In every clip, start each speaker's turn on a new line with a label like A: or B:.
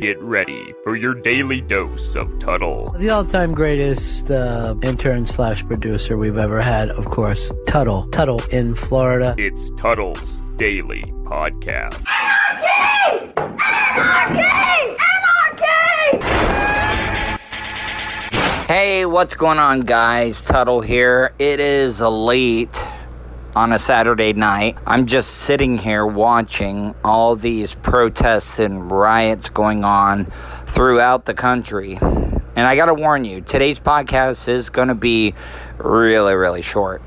A: Get ready for your daily dose of Tuttle.
B: The all-time greatest uh, intern slash producer we've ever had, of course, Tuttle. Tuttle in Florida.
A: It's Tuttle's Daily Podcast.
C: Anarchy! Anarchy! Anarchy!
D: Hey, what's going on, guys? Tuttle here. It is late on a Saturday night. I'm just sitting here watching all these protests and riots going on throughout the country. And I got to warn you, today's podcast is going to be really, really short.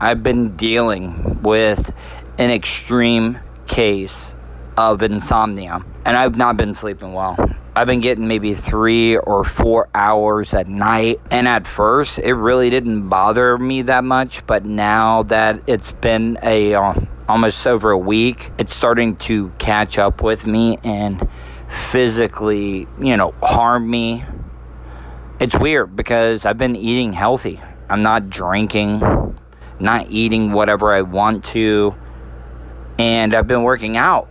D: I've been dealing with an extreme case of insomnia, and I've not been sleeping well. I've been getting maybe three or four hours at night. And at first, it really didn't bother me that much. But now that it's been a uh, almost over a week, it's starting to catch up with me and physically, you know, harm me. It's weird because I've been eating healthy. I'm not drinking, not eating whatever I want to. And I've been working out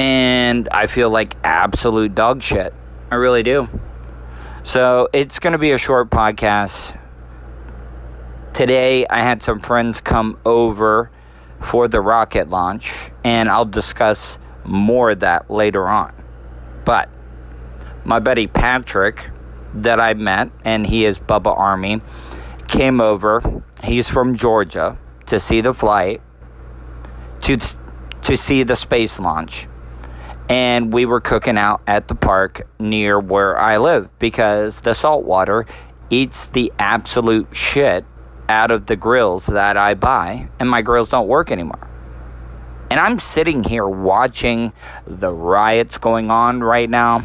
D: and I feel like absolute dog shit. I really do. So it's going to be a short podcast. Today, I had some friends come over for the rocket launch, and I'll discuss more of that later on. But my buddy Patrick, that I met, and he is Bubba Army, came over. He's from Georgia to see the flight, to, to see the space launch and we were cooking out at the park near where I live because the salt water eats the absolute shit out of the grills that I buy, and my grills don't work anymore. And I'm sitting here watching the riots going on right now,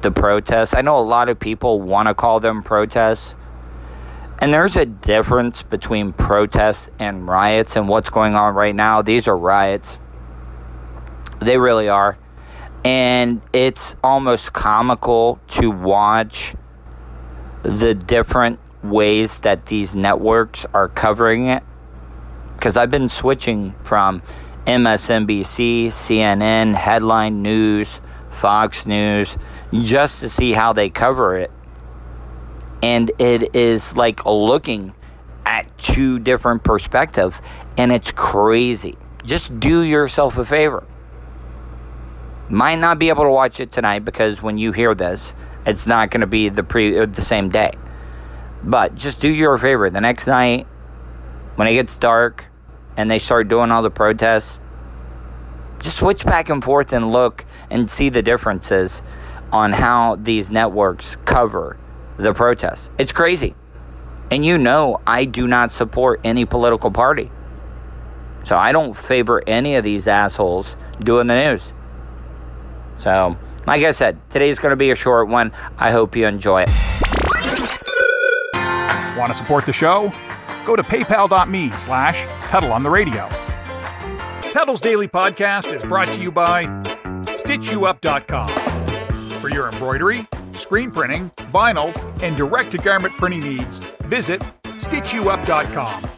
D: the protests. I know a lot of people want to call them protests. And there's a difference between protests and riots and what's going on right now. These are riots. They really are and it's almost comical to watch the different ways that these networks are covering it because I've been switching from MSNBC, CNN, Headline News, Fox News just to see how they cover it. And it is like looking at two different perspectives and it's crazy. Just do yourself a favor might not be able to watch it tonight because when you hear this, it's not going to be the pre uh, the same day. But just do your favor. The next night, when it gets dark and they start doing all the protests, just switch back and forth and look and see the differences on how these networks cover the protests. It's crazy. And you know, I do not support any political party. So I don't favor any of these assholes doing the news. So, like I said, today's going to be a short one. I hope you enjoy it.
E: Want to support the show? Go to paypal.me slash Tuttle on the radio. Tuttle's Daily Podcast is brought to you by StitchYouUp.com. For your embroidery, screen printing, vinyl, and direct-to-garment printing needs, visit StitchYouUp.com.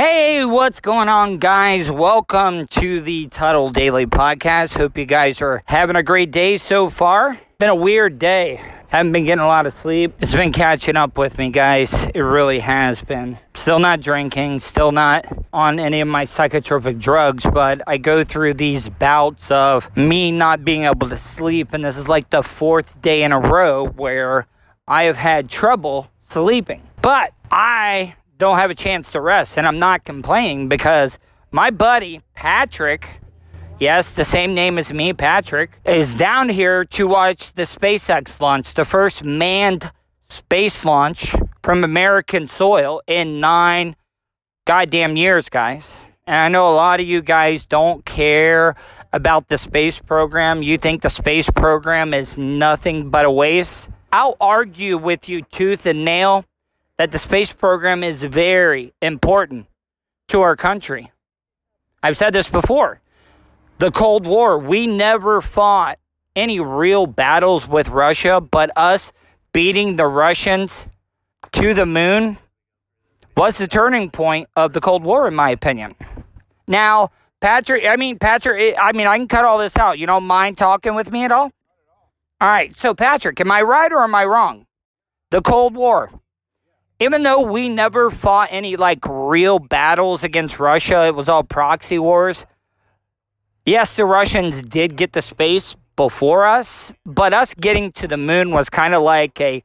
D: Hey, what's going on, guys? Welcome to the Tuttle Daily Podcast. Hope you guys are having a great day so far. Been a weird day. Haven't been getting a lot of sleep. It's been catching up with me, guys. It really has been. Still not drinking, still not on any of my psychotropic drugs, but I go through these bouts of me not being able to sleep, and this is like the fourth day in a row where I have had trouble sleeping. But I don't have a chance to rest, and I'm not complaining because my buddy Patrick yes, the same name as me, Patrick, is down here to watch the SpaceX launch, the first manned space launch from American soil in nine goddamn years, guys. And I know a lot of you guys don't care about the space program. You think the space program is nothing but a waste. I'll argue with you tooth and nail that the space program is very important to our country. I've said this before. The Cold War, we never fought any real battles with Russia, but us beating the Russians to the moon was the turning point of the Cold War, in my opinion. Now, Patrick, I mean, Patrick, eh, I mean, I can cut all this out. You don't mind talking with me at all? All right. So, Patrick, am I right or am I wrong? The Cold War. Even though we never fought any like real battles against Russia, it was all proxy wars. Yes, the Russians did get the space before us, but us getting to the moon was kind of like a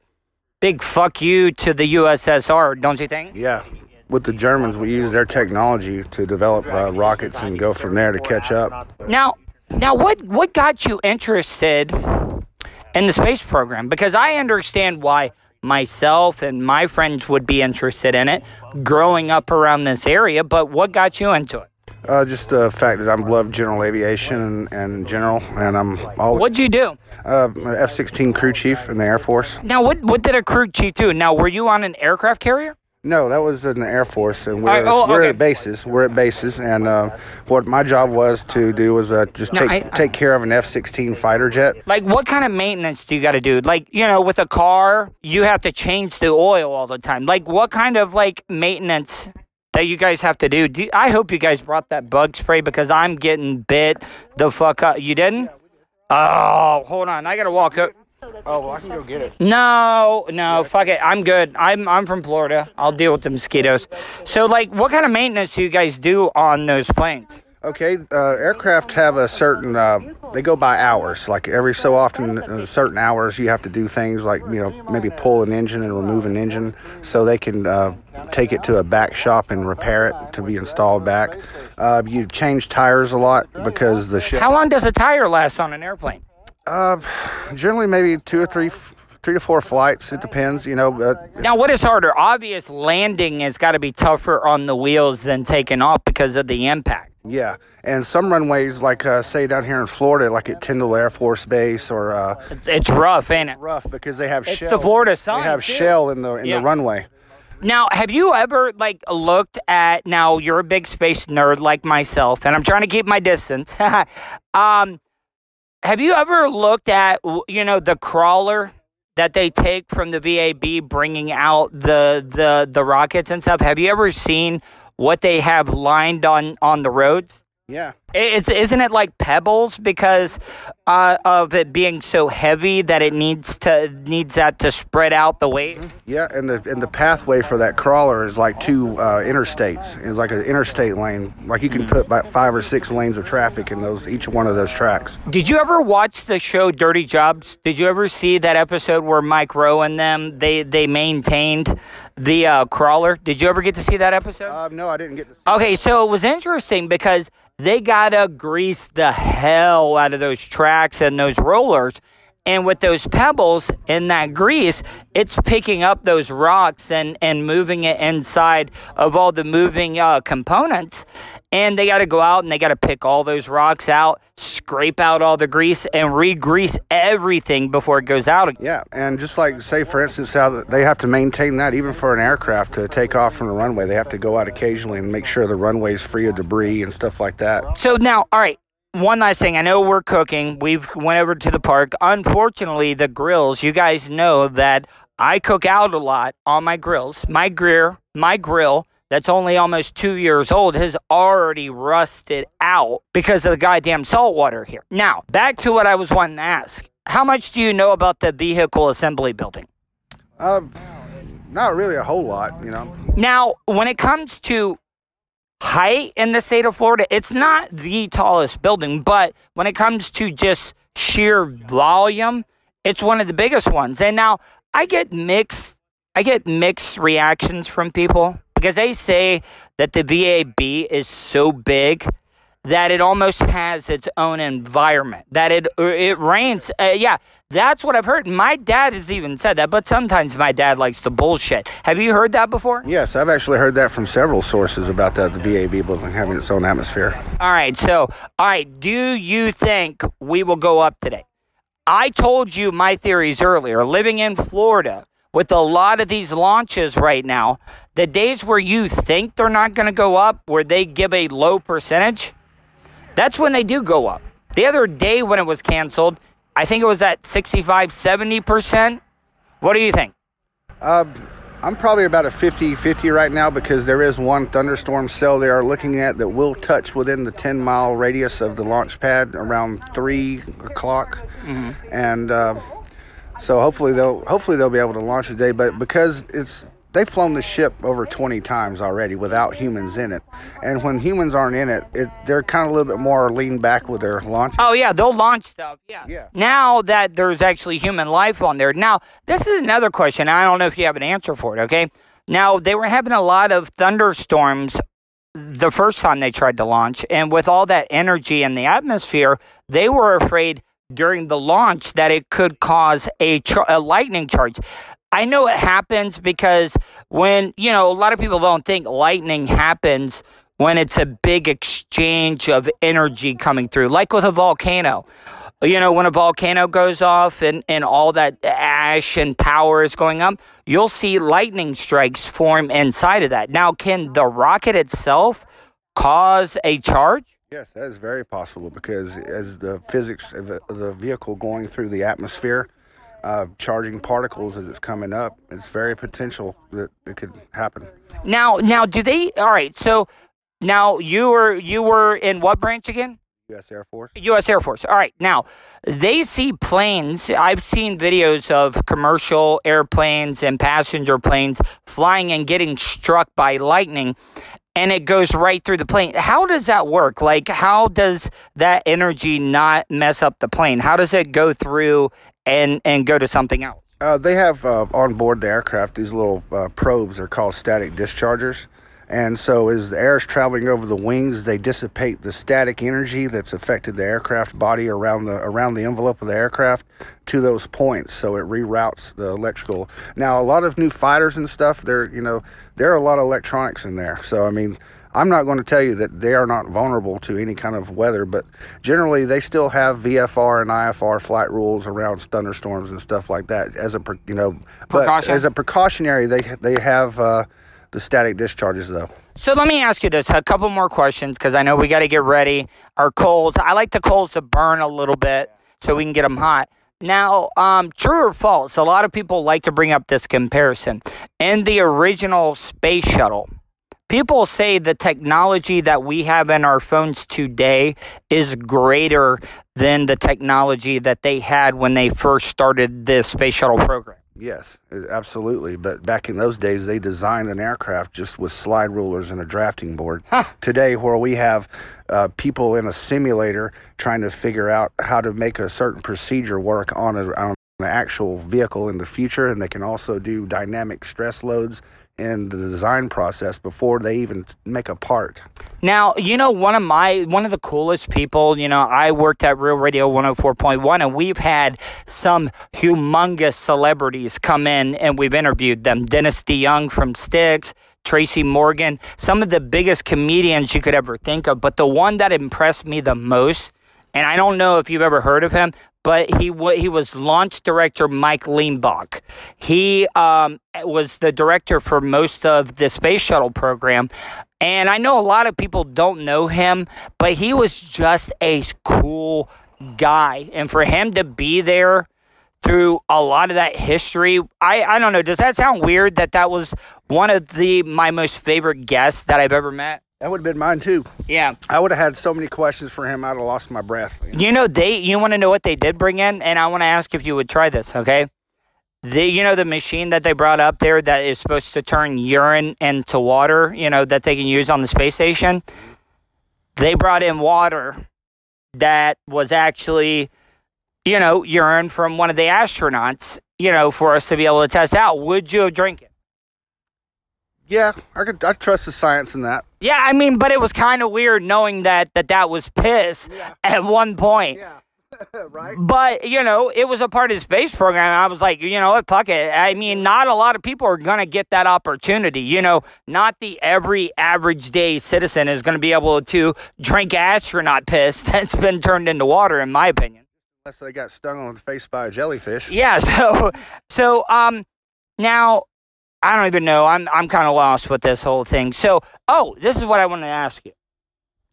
D: big fuck you to the USSR, don't you think?
F: Yeah. With the Germans, we used their technology to develop uh, rockets and go from there to catch up.
D: Now, now, what what got you interested in the space program? Because I understand why myself and my friends would be interested in it, growing up around this area. But what got you into it?
F: Uh, just the fact that I love general aviation and, and general, and I'm all
D: What'd you do?
F: uh, F-16 crew chief in the Air Force.
D: Now, what what did a crew chief do? Now, were you on an aircraft carrier?
F: No, that was in the Air Force, and we're,
D: right, oh,
F: we're
D: okay.
F: at bases. We're at bases, and uh, what my job was to do was uh, just
D: No,
F: take
D: I- I-
F: take care of an F-16 fighter jet.
D: Like, what kind of maintenance do you got to do? Like, you know, with a car, you have to change the oil all the time. Like, what kind of like maintenance that you guys have to do? do I hope you guys brought that bug spray because I'm getting bit the fuck up. You didn't? Oh, hold on. I gotta walk up.
F: Oh, well, I can go get it.
D: No, no, fuck it. I'm good. I'm I'm from Florida. I'll deal with the mosquitoes. So, like, what kind of maintenance do you guys do on those planes?
F: Okay, uh, aircraft have a certain. Uh, they go by hours. Like every so often, uh, certain hours, you have to do things like you know maybe pull an engine and remove an engine, so they can uh, take it to a back shop and repair it to be installed back. Uh, you change tires a lot because the ship.
D: How long does a tire last on an airplane?
F: Uh, generally, maybe two or three, three to four flights. It depends. You know, But
D: Now, what is harder? Obvious landing has got to be tougher on the wheels than taking off because of the impact.
F: Yeah, and some runways, like uh, say down here in Florida, like at Tyndall Air Force Base, or uh,
D: It's, it's rough, ain't it?
F: rough because they have
D: It's
F: shell.
D: the Florida sun,
F: They have
D: too.
F: shell in the in
D: Yeah.
F: the runway.
D: Now, have you ever like looked at? Now, you're a big space nerd like myself, and I'm trying to keep my distance. um, have you ever looked at you know the crawler that they take from the VAB, bringing out the the the rockets and stuff? Have you ever seen what they have lined on on the roads?
F: Yeah.
D: It's isn't it like pebbles because uh, of it being so heavy that it needs to needs that to spread out the weight.
F: Yeah, and the and the pathway for that crawler is like two uh, interstates. It's like an interstate lane. Like you can put about five or six lanes of traffic in those each one of those tracks.
D: Did you ever watch the show Dirty Jobs? Did you ever see that episode where Mike Rowe and them they they maintained the uh, crawler? Did you ever get to see that episode?
F: Uh, no, I didn't get. To
D: Okay, so it was interesting because they gotta grease the hell out of those tracks and those rollers. And with those pebbles in that grease, it's picking up those rocks and, and moving it inside of all the moving uh, components. And they got to go out and they got to pick all those rocks out, scrape out all the grease, and re grease everything before it goes out
F: yeah, and just like say for instance how they have to maintain that even for an aircraft to take off from the runway, they have to go out occasionally and make sure the runway's free of debris and stuff like that.
D: So now, all right. One last thing. I know we're cooking. We've went over to the park. Unfortunately, the grills. You guys know that I cook out a lot on my grills. My grill, my grill, that's only almost two years old, has already rusted out because of the goddamn salt water here. Now, back to what I was wanting to ask. How much do you know about the vehicle assembly building?
F: Uh, not really a whole lot, you know.
D: Now, when it comes to height in the state of Florida, it's not the tallest building, but when it comes to just sheer volume, it's one of the biggest ones. And now I get mixed I get mixed reactions from people because they say that the VAB is so big that it almost has its own environment. That it it rains. Uh, yeah, that's what I've heard. My dad has even said that, but sometimes my dad likes to bullshit. Have you heard that before?
F: Yes, I've actually heard that from several sources about that the VAB building having its own atmosphere.
D: All right. So, all right. Do you think we will go up today? I told you my theories earlier. Living in Florida with a lot of these launches right now, the days where you think they're not going to go up, where they give a low percentage, that's when they do go up. The other day when it was canceled, I think it was at 65, 70%. What do you think?
F: I'm probably about a 50 50 right now because there is one thunderstorm cell they are looking at that will touch within the 10 mile radius of the launch pad around 3 o'clock. And uh, so hopefully they'll hopefully they'll be able to launch today. But because it's they've flown the ship over 20 times already without humans in it, and when humans aren't in it, it they're kind of a little bit more lean back with their launch.
D: Oh yeah, they'll launch stuff. Yeah.
F: Yeah.
D: Now that there's actually human life on there. Now this is another question. I don't know if you have an answer for it. Okay. Now they were having a lot of thunderstorms the first time they tried to launch, and with all that energy in the atmosphere, they were afraid during the launch that it could cause a, char- a lightning charge. I know it happens because when, you know, a lot of people don't think lightning happens when it's a big exchange of energy coming through, like with a volcano. You know, when a volcano goes off and, and all that ash and power is going up, you'll see lightning strikes form inside of that. Now, can the rocket itself cause a charge?
F: Yes, that is very possible because as the physics of the- of the vehicle going through the atmosphere, uh, charging particles as it's coming up, it's very potential that it could happen.
D: Now, now, do they? All right. So now you were you were in what branch again?
F: U.S. Air Force.
D: U.S. Air Force. All right. Now, they see planes. I've seen videos of commercial airplanes and passenger planes flying and getting struck by lightning, and it goes right through the plane. How does that work? Like, how does that energy not mess up the plane? How does it go through and and go to something else?
F: Uh, they have uh, on board the aircraft these little uh, probes. They're called static dischargers. And so, as the air is traveling over the wings, they dissipate the static energy that's affected the aircraft body around the around the envelope of the aircraft to those points. So it reroutes the electrical. Now, a lot of new fighters and stuff, there you know, there are a lot of electronics in there. So I mean, I'm not going to tell you that they are not vulnerable to any kind of weather, but generally they still have VFR and IFR flight rules around thunderstorms and stuff like that. As a you know, but
D: Precaution.
F: as a precautionary, they they have uh, the static discharges though.
D: So let me ask you this: a couple more questions because I know we got to get ready. Our coals. I like the coals to burn a little bit so we can get them hot. Now, um, true or false? A lot of people like to bring up this comparison. In the original space shuttle, people say the technology that we have in our phones today is greater than the technology that they had when they first started the space shuttle program.
F: Yes, absolutely. But back in those days, they designed an aircraft just with slide rulers and a drafting board. Today, where we have uh, people in a simulator trying to figure out how to make a certain procedure work on, a, on an actual vehicle in the future, and they can also do dynamic stress loads in the design process before they even make a part.
D: Now, you know, one of my one of the coolest people, you know, I worked at Real Radio 104.1 and we've had some humongous celebrities come in and we've interviewed them. Dennis DeYoung from Styx, Tracy Morgan, some of the biggest comedians you could ever think of, but the one that impressed me the most and I don't know if you've ever heard of him, but he he was launch director Mike Leinbach. He um, was the director for most of the space shuttle program, and I know a lot of people don't know him, but he was just a cool guy, and for him to be there through a lot of that history, I I don't know. Does that sound weird? That that was one of the my most favorite guests that I've ever met.
F: That would have been mine too.
D: Yeah.
F: I would have had so many questions for him, I'd have lost my breath.
D: You know, they. You want to know what they did bring in, and I want to ask if you would try this. Okay. The you know the machine that they brought up there that is supposed to turn urine into water. You know that they can use on the space station. They brought in water that was actually, you know, urine from one of the astronauts. You know, for us to be able to test out. Would you have drank it?
F: Yeah, I could. I trust the science in that.
D: Yeah, I mean, but it was kind of weird knowing that that that was piss at one point. Yeah.
F: right.
D: But you know, it was a part of the space program. I was like, you know what, fuck it. I mean, not a lot of people are gonna get that opportunity. You know, not the every average day citizen is gonna be able to drink astronaut piss that's been turned into water, in my opinion.
F: Unless they got stung on the face by a jellyfish.
D: Yeah, so so um now I don't even know. I'm I'm kind of lost with this whole thing. So, oh, this is what I want to ask you.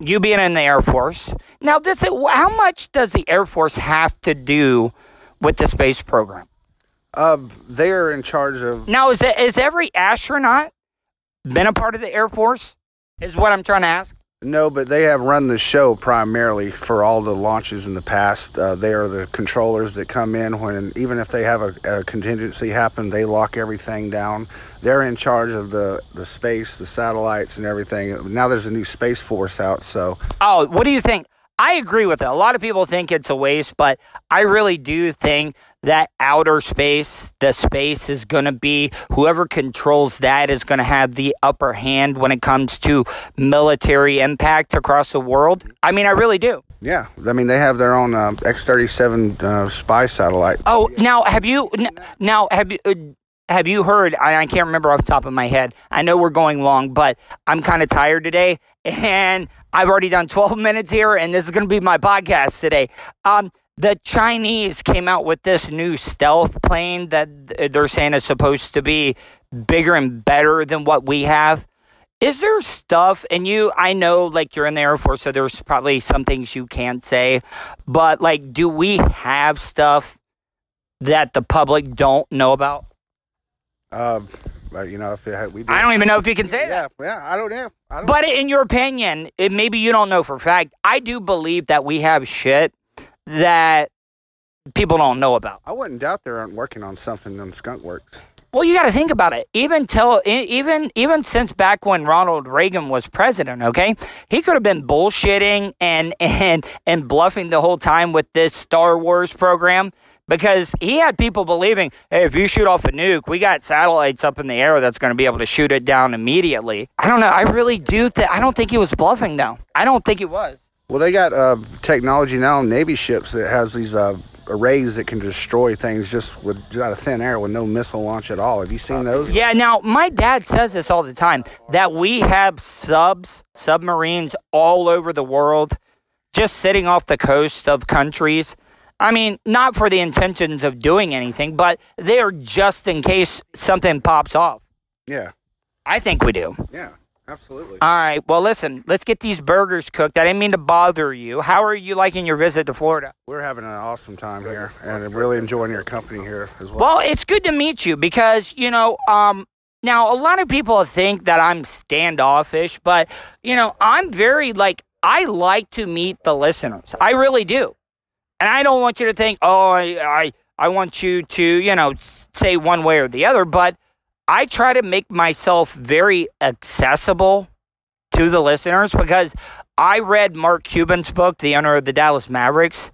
D: You being in the Air Force. Now, this is, how much does the Air Force have to do with the space program?
F: Uh, they are in charge of.
D: Now, is it, is every astronaut been a part of the Air Force? Is what I'm trying to ask.
F: No, but they have run the show primarily for all the launches in the past. Uh, they are the controllers that come in when, even if they have a, a contingency happen, they lock everything down. They're in charge of the, the space, the satellites, and everything. Now there's a new Space Force out, so
D: Oh, what do you think? I agree with it. A lot of people think it's a waste, but I really do think that outer space, the space is going to be whoever controls that is going to have the upper hand when it comes to military impact across the world. I mean, I really do.
F: yeah. I mean, they have their own uh, X-37 uh, spy satellite.
D: Oh, now have you now have you uh, have you heard? I, I can't remember off the top of my head. I know we're going long, but I'm kind of tired today, and I've already done 12 minutes here, and this is going to be my podcast today. Um, the Chinese came out with this new stealth plane that they're saying is supposed to be bigger and better than what we have. Is there stuff, and you, I know like you're in the Air Force, so there's probably some things you can't say, but like, do we have stuff that the public don't know about?
F: Uh, but, you know, if it we.
D: I don't even know if you can say
F: Yeah,
D: that.
F: yeah. I don't know. I don't.
D: But in your opinion, it, maybe you don't know for a fact, I do believe that we have shit that people don't know about.
F: I wouldn't doubt they aren't working on something on Skunk Works.
D: Well, you got to think about it. Even till even even since back when Ronald Reagan was president, okay, he could have been bullshitting and and and bluffing the whole time with this Star Wars program because he had people believing, hey, if you shoot off a nuke, we got satellites up in the air that's going to be able to shoot it down immediately. I don't know. I really do. Th- I don't think he was bluffing though. I don't think he was.
F: Well, they got uh, technology now on Navy ships that has these uh, arrays that can destroy things just with just out of thin air with no missile launch at all. Have you seen those?
D: Yeah, now my dad says this all the time that we have subs, submarines all over the world just sitting off the coast of countries. I mean, not for the intentions of doing anything, but they're just in case something pops off.
F: Yeah,
D: I think we do.
F: yeah, absolutely.
D: All right. Well, listen, let's get these burgers cooked. I didn't mean to bother you. How are you liking your visit to Florida?
F: We're having an awesome time here, and I'm really enjoying your company here as well.
D: Well, it's good to meet you because, you know, um, now a lot of people think that I'm standoffish, but, you know, I'm very like, I like to meet the listeners. I really do. And I don't want you to think, oh, I, I, I want you to, you know, say one way or the other, but I try to make myself very accessible to the listeners because I read Mark Cuban's book, The Owner of the Dallas Mavericks,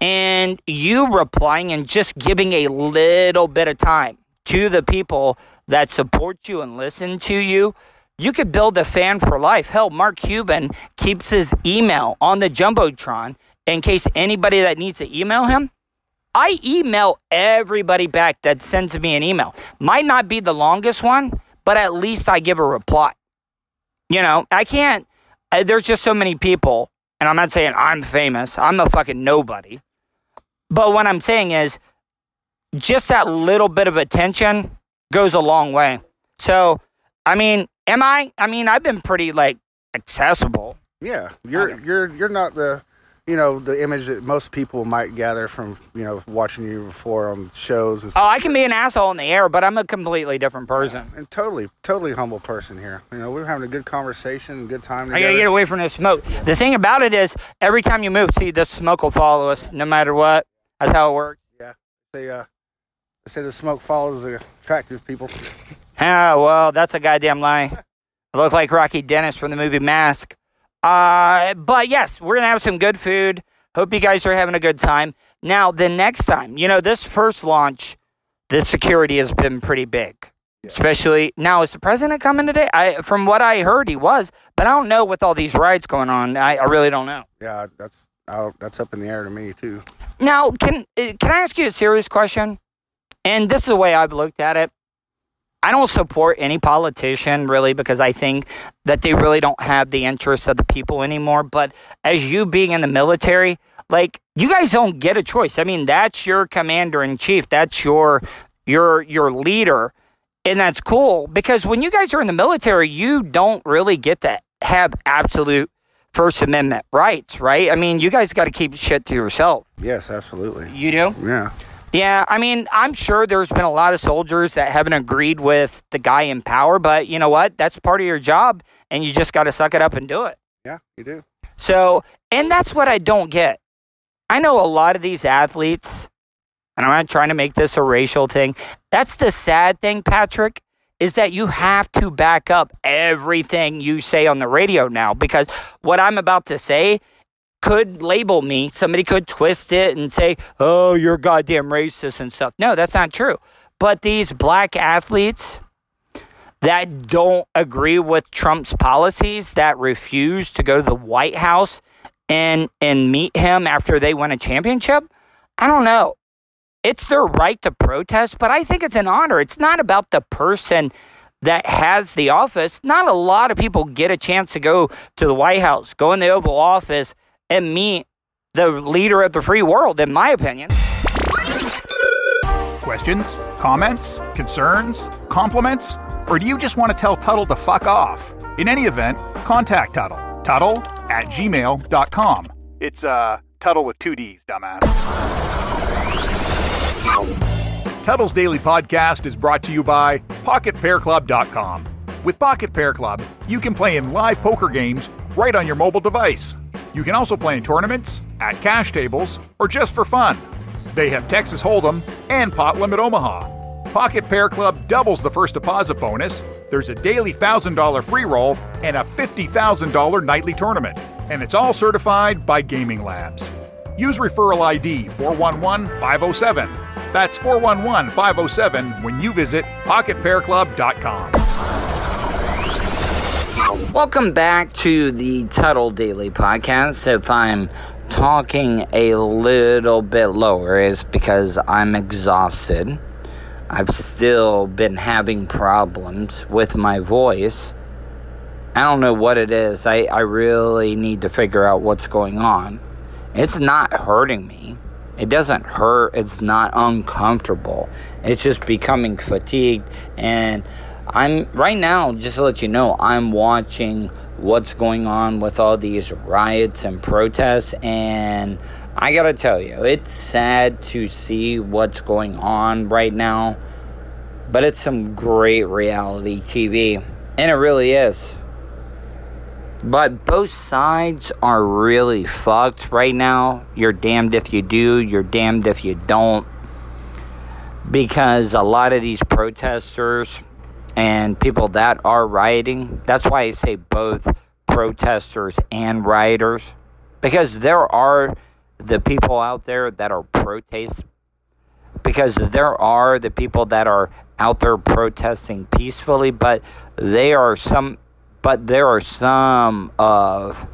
D: and you replying and just giving a little bit of time to the people that support you and listen to you, you could build a fan for life. Hell, Mark Cuban keeps his email on the Jumbotron in case anybody that needs to email him. I email everybody back that sends me an email. Might not be the longest one, but at least I give a reply. You know, I can't, there's just so many people, and I'm not saying I'm famous, I'm a fucking nobody. But what I'm saying is, just that little bit of attention goes a long way. So, I mean, am I? I mean, I've been pretty like accessible.
F: yeah, you're um, you're you're not the, you know, the image that most people might gather from you know watching you before on shows and
D: Oh, I can be an asshole in the air, but I'm a completely different person.
F: and totally totally humble person here. You know, we're having a good conversation, good time
D: I gotta get away from the smoke. The thing about it is, every time you move, see, the smoke will follow us no matter what. That's how it works.
F: Yeah, they uh, they say the smoke follows the attractive people.
D: Ah, well, that's a goddamn lie. I look like Rocky Dennis from the movie Mask. Uh, but yes, we're gonna have some good food. Hope you guys are having a good time. Now, the next time, you know, this first launch, the security has been pretty big. Especially now, is the president coming today? I, from what I heard, he was, but I don't know with all these riots going on. I, I really don't know.
F: Yeah, that's that's up in the air to me too.
D: Now, can uh, can I ask you a serious question? And this is the way I've looked at it. I don't support any politician really because I think that they really don't have the interests of the people anymore. But as you being in the military, Like you guys don't get a choice. I mean, that's your commander in chief. That's your your your leader. And that's cool because when you guys are in the military, you don't really get to have absolute First Amendment rights, right? I mean, you guys got to keep shit to yourself.
F: Yes, absolutely.
D: You do?
F: Yeah.
D: Yeah, I mean, I'm sure there's been a lot of soldiers that haven't agreed with the guy in power, but you know what? That's part of your job, and you just got to suck it up and do it.
F: Yeah, you do.
D: So, and that's what I don't get. I know a lot of these athletes, and I'm not trying to make this a racial thing. That's the sad thing, Patrick, is that you have to back up everything you say on the radio now because what I'm about to say could label me. Somebody could twist it and say, oh, you're goddamn racist and stuff. No, that's not true. But these black athletes that don't agree with Trump's policies, that refuse to go to the White House and and meet him after they win a championship, I don't know. It's their right to protest, but I think it's an honor. It's not about the person that has the office. Not a lot of people get a chance to go to the White House, go in the Oval Office, and meet the leader of the free world, in my opinion.
E: Questions, comments, concerns, compliments? Or do you just want to tell Tuttle to fuck off? In any event, contact Tuttle. Tuttle at gmail.com. It's uh Tuttle with two D's, dumbass. Tuttle's Daily Podcast is brought to you by PocketPairClub.com. With Pocket Pair Club, you can play in live poker games right on your mobile device. You can also play in tournaments, at cash tables, or just for fun. They have Texas Hold'em and Pot Limit Omaha. Pocket Pair Club doubles the first deposit bonus. There's a daily $1,000 free roll and a $50,000 nightly tournament. And it's all certified by Gaming Labs. Use referral ID 411507. That's 411507 when you visit pocketpairclub.com.
D: Welcome back to the Tuttle Daily Podcast. If I'm talking a little bit lower, it's because I'm exhausted. I've still been having problems with my voice. I don't know what it is. I, I really need to figure out what's going on. It's not hurting me. It doesn't hurt. It's not uncomfortable. It's just becoming fatigued. And I'm right now, just to let you know, I'm watching what's going on with all these riots and protests. And I gotta tell you, it's sad to see what's going on right now. But it's some great reality TV. And it really is. But both sides are really fucked right now. You're damned if you do, you're damned if you don't. Because a lot of these protesters and people that are rioting, that's why I say both protesters and rioters. Because there are the people out there that are protest because there are the people that are out there protesting peacefully, but they are some but there are some of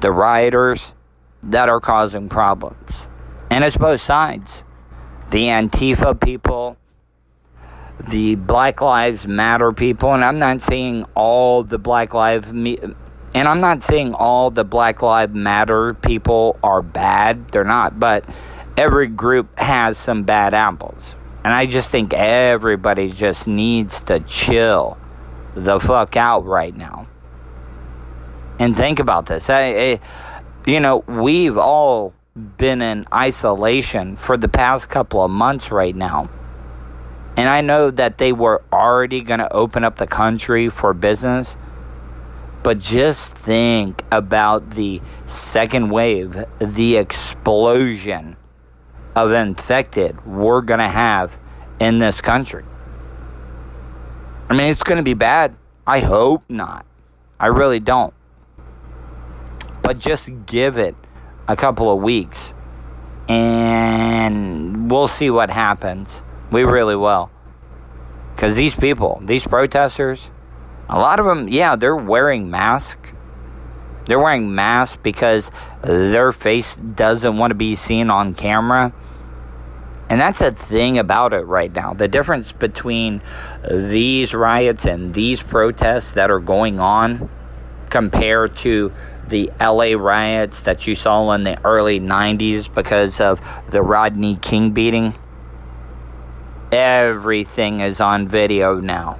D: the rioters that are causing problems. And it's both sides. The Antifa people, the Black Lives Matter people, and I'm not saying all the Black Lives and I'm not saying all the Black Lives Matter people are bad. They're not, but every group has some bad apples. And I just think everybody just needs to chill the fuck out right now. And think about this. I, I, you know, we've all been in isolation for the past couple of months right now. And I know that they were already going to open up the country for business. But just think about the second wave, the explosion of infected we're going to have in this country. I mean, it's going to be bad. I hope not. I really don't. But just give it a couple of weeks and we'll see what happens. We really will. Because these people, these protesters, a lot of them, yeah, they're wearing masks. They're wearing masks because their face doesn't want to be seen on camera. And that's a thing about it right now. The difference between these riots and these protests that are going on compared to the LA riots that you saw in the early 90s because of the Rodney King beating. Everything is on video now.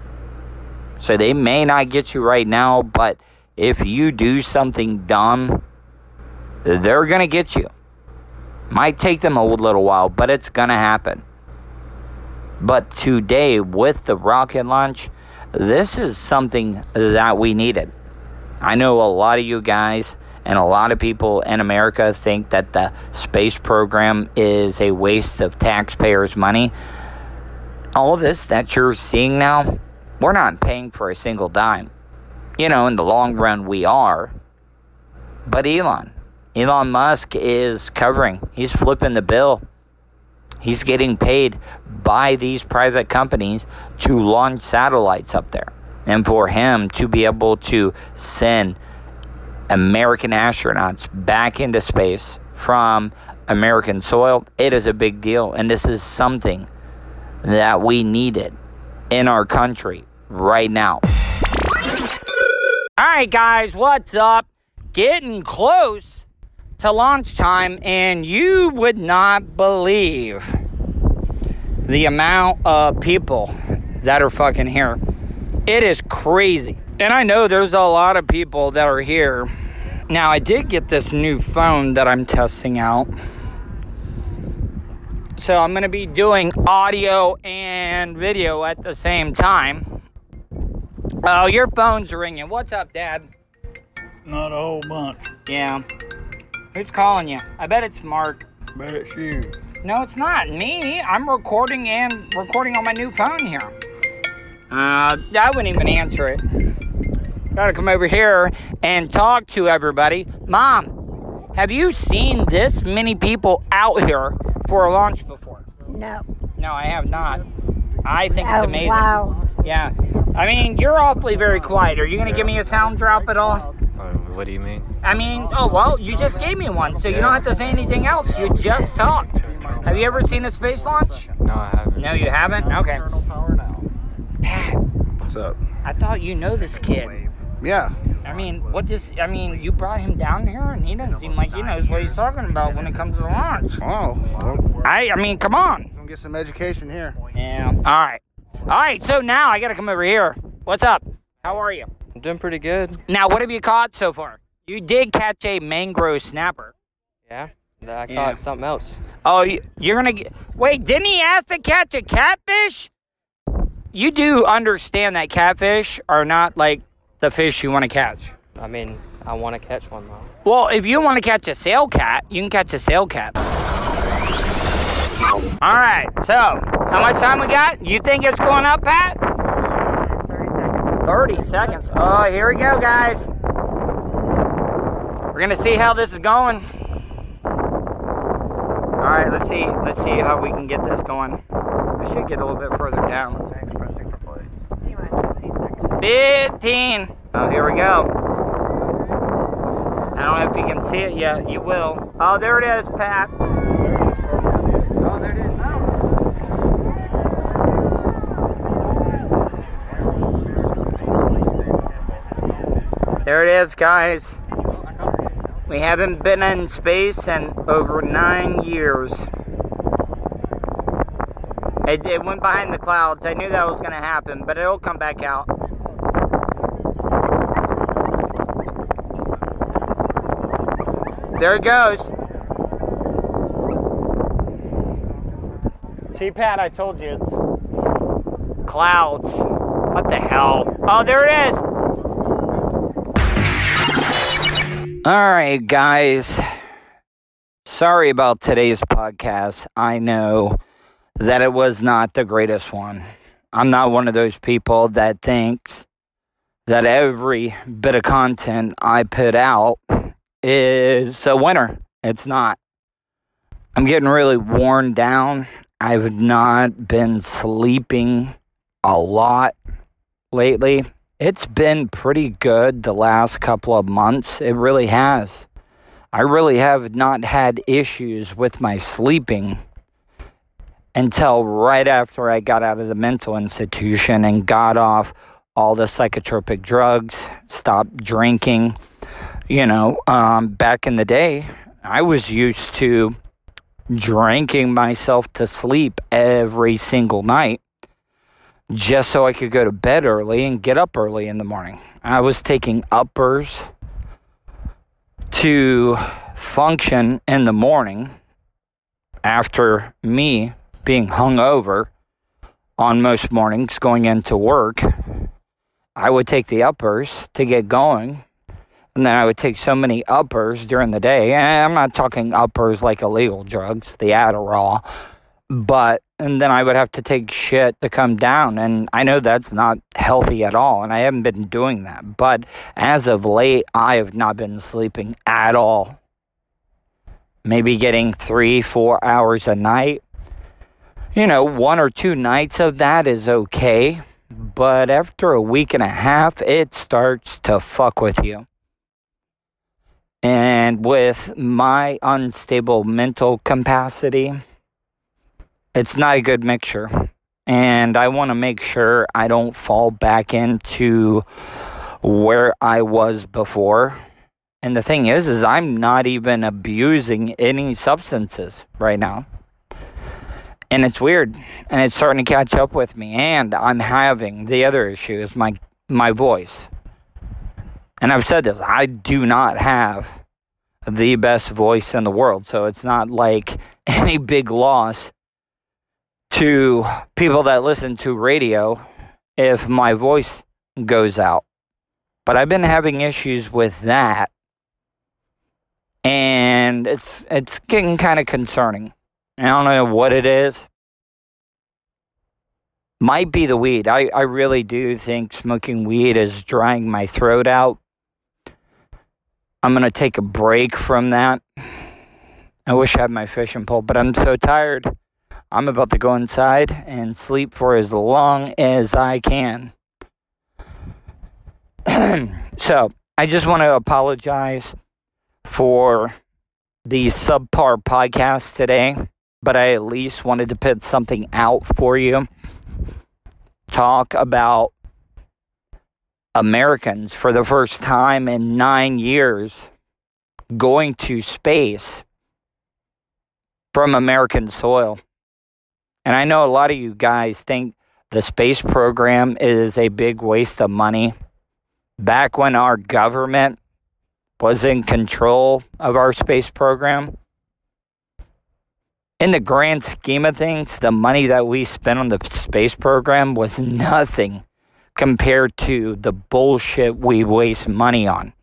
D: So they may not get you right now, but if you do something dumb, they're going to get you. Might take them a little while, but it's going to happen. But today, with the rocket launch, this is something that we needed. I know a lot of you guys and a lot of people in America think that the space program is a waste of taxpayers' money. All this that you're seeing now, we're not paying for a single dime. You know, in the long run, we are. But Elon, Elon Musk is covering, he's flipping the bill. He's getting paid by these private companies to launch satellites up there. And for him to be able to send American astronauts back into space from American soil, it is a big deal. And this is something that we needed in our country right now. All right, guys, what's up? Getting close to launch time, and you would not believe the amount of people that are fucking here. It is crazy. And I know there's a lot of people that are here. Now, I did get this new phone that I'm testing out. So I'm going to be doing audio and video at the same time. Oh, your phone's ringing. What's up, Dad?
G: Not a whole bunch.
D: Yeah. Who's calling you? I bet it's Mark.
G: Bet it's you.
D: No, it's not me. I'm recording and recording on my new phone here. Uh, I wouldn't even answer it. Gotta come over here and talk to everybody. Mom, have you seen this many people out here for a launch before?
H: No.
D: No, I have not. I think it's
H: Oh,
D: amazing.
H: wow.
D: Yeah. I mean, you're awfully very quiet. Are you gonna give me a sound drop at all?
I: Uh, what do you mean?
D: I mean, oh well, you just gave me one, so you don't have to say anything else. You just talked. Have you ever seen a space launch?
I: No, I haven't.
D: No, you haven't. Okay. Pat,
F: What's up?
D: I thought you know this kid.
F: Yeah.
D: I mean, what does? I mean, you brought him down here, and he doesn't seem like he knows what he's talking about when it comes to launch.
F: Oh, well,
D: I, I mean, come on.
F: gonna get some education here.
D: Yeah. All right. All right. So now I got to come over here. What's up? How are you?
I: I'm doing pretty good.
D: Now, what have you caught so far? You did catch a mangrove snapper.
I: Yeah. I caught
D: Yeah.
I: something else.
D: Oh, you- you're gonna get. Wait, didn't he ask to catch a catfish? You do understand that catfish are not like the fish you want to catch.
I: I mean, I want to catch one though.
D: Well, if you want to catch a sail cat, you can catch a sail cat. All right, so how much time we got? You think it's going up, Pat? 30 seconds. Oh, here we go, guys. We're gonna see how this is going. All right, let's see. Let's see how we can get this going. We should get a little bit further down. 15. Oh, here we go. I don't know if you can see it yet. You will. Oh, there it is, Pat. Oh, there it is. There it is, guys. We haven't been in space in over nine years. It, it went behind the clouds. I knew that was going to happen, but it'll come back out. There it goes. See, Pat, I told you it's clouds. What the hell? Oh, there it is. All right, guys. Sorry about today's podcast. I know that it was not the greatest one. I'm not one of those people that thinks that every bit of content I put out is a winner. It's not. I'm getting really worn down. I've not been sleeping a lot lately. It's been pretty good the last couple of months. It really has. I really have not had issues with my sleeping until right after I got out of the mental institution and got off all the psychotropic drugs, stopped drinking. You know, um, back in the day, I was used to drinking myself to sleep every single night just so I could go to bed early and get up early in the morning. I was taking uppers to function in the morning after me being hungover on most mornings going into work. I would take the uppers to get going. And then I would take so many uppers during the day. And I'm not talking uppers like illegal drugs, the Adderall, but and then I would have to take shit to come down. And I know that's not healthy at all. And I haven't been doing that. But as of late, I have not been sleeping at all. Maybe getting three, four hours a night. You know, one or two nights of that is okay. But after a week and a half, it starts to fuck with you. And with my unstable mental capacity, it's not a good mixture. And I want to make sure I don't fall back into where I was before. And the thing is is I'm not even abusing any substances right now. And it's weird and it's starting to catch up with me and I'm having the other issue is my my voice. And I've said this, I do not have the best voice in the world. So it's not like any big loss to people that listen to radio if my voice goes out. But I've been having issues with that. And it's it's getting kind of concerning. I don't know what it is. Might be the weed. I, I really do think smoking weed is drying my throat out. I'm going to take a break from that. I wish I had my fishing pole, but I'm so tired. I'm about to go inside and sleep for as long as I can. so, I just want to apologize for the subpar podcast today, but I at least wanted to put something out for you. Talk about Americans for the first time in nine years going to space from American soil. And I know a lot of you guys think the space program is a big waste of money. Back when our government was in control of our space program, in the grand scheme of things, the money that we spent on the space program was nothing compared to the bullshit we waste money on.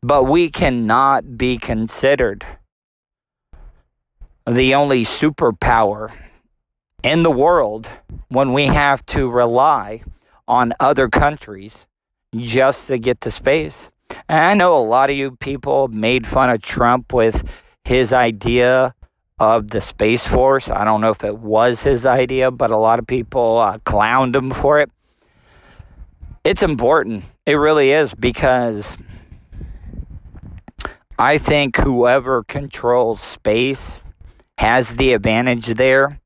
D: But we cannot be considered the only superpower in the world when we have to rely on other countries just to get to space. And I know a lot of you people made fun of Trump with his idea of the Space Force. I don't know if it was his idea, but a lot of people uh, clowned him for it. It's important. It really is because I think whoever controls space has the advantage there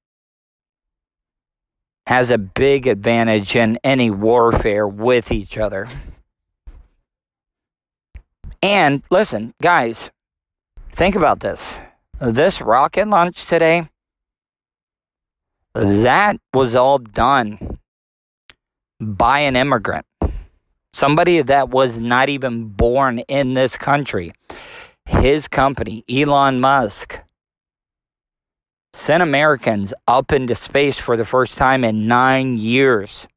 D: has a big advantage in any warfare with each other. And listen, guys, think about this. This rocket launch today, that was all done by an immigrant. Somebody that was not even born in this country. His company, Elon Musk, sent Americans up into space for the first time in nine years.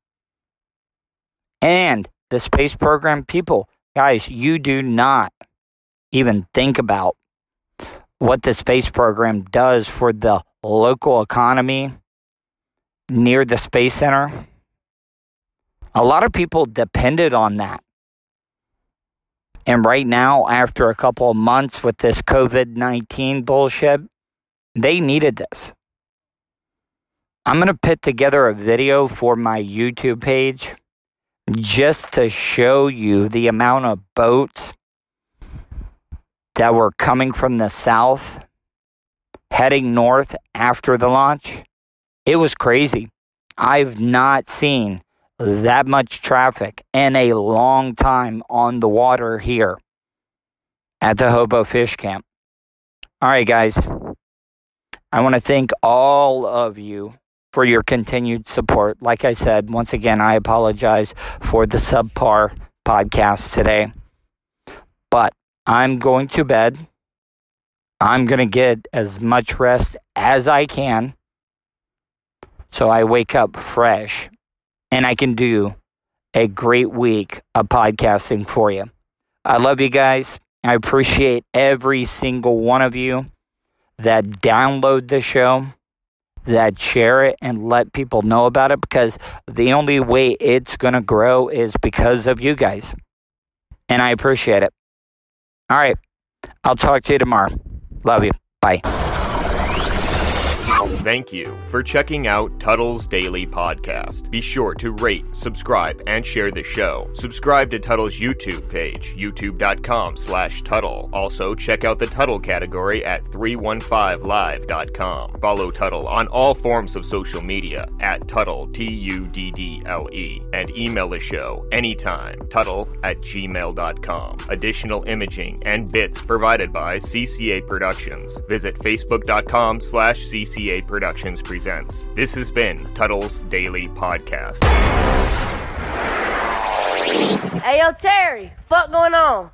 D: And the space program people, guys, you do not even think about what the space program does for the local economy near the Space Center. A lot of people depended on that. And right now, after a couple of months with this COVID 19 bullshit, they needed this. I'm going to put together a video for my YouTube page just to show you the amount of boats that were coming from the south heading north after the launch. It was crazy. I've not seen that much traffic in a long time on the water here at the Hobo Fish Camp. All right, guys. I want to thank all of you for your continued support. Like I said, once again, I apologize for the subpar podcast today. But I'm going to bed. I'm going to get as much rest as I can so I wake up fresh and I can do a great week of podcasting for you. I love you guys. I appreciate every single one of you that download the show, that share it, and let people know about it because the only way it's going to grow is because of you guys. And I appreciate it. All right. I'll talk to you tomorrow. Love you. Bye.
A: Thank you for checking out Tuddle's Daily Podcast. Be sure to rate, subscribe, and share the show. Subscribe to Tuddle's YouTube page, youtube.com slash Tuddle. Also, check out the Tuddle category at 315live.com. Follow Tuddle on all forms of social media at Tuddle, T-U-D-D-L-E, and email the show anytime, Tuddle at gmail.com. Additional imaging and bits provided by CCA Productions. Visit facebook.com slash CCA Productions presents. This has been Tuddle's Daily Podcast.
C: Hey, yo, Terry, fuck going on?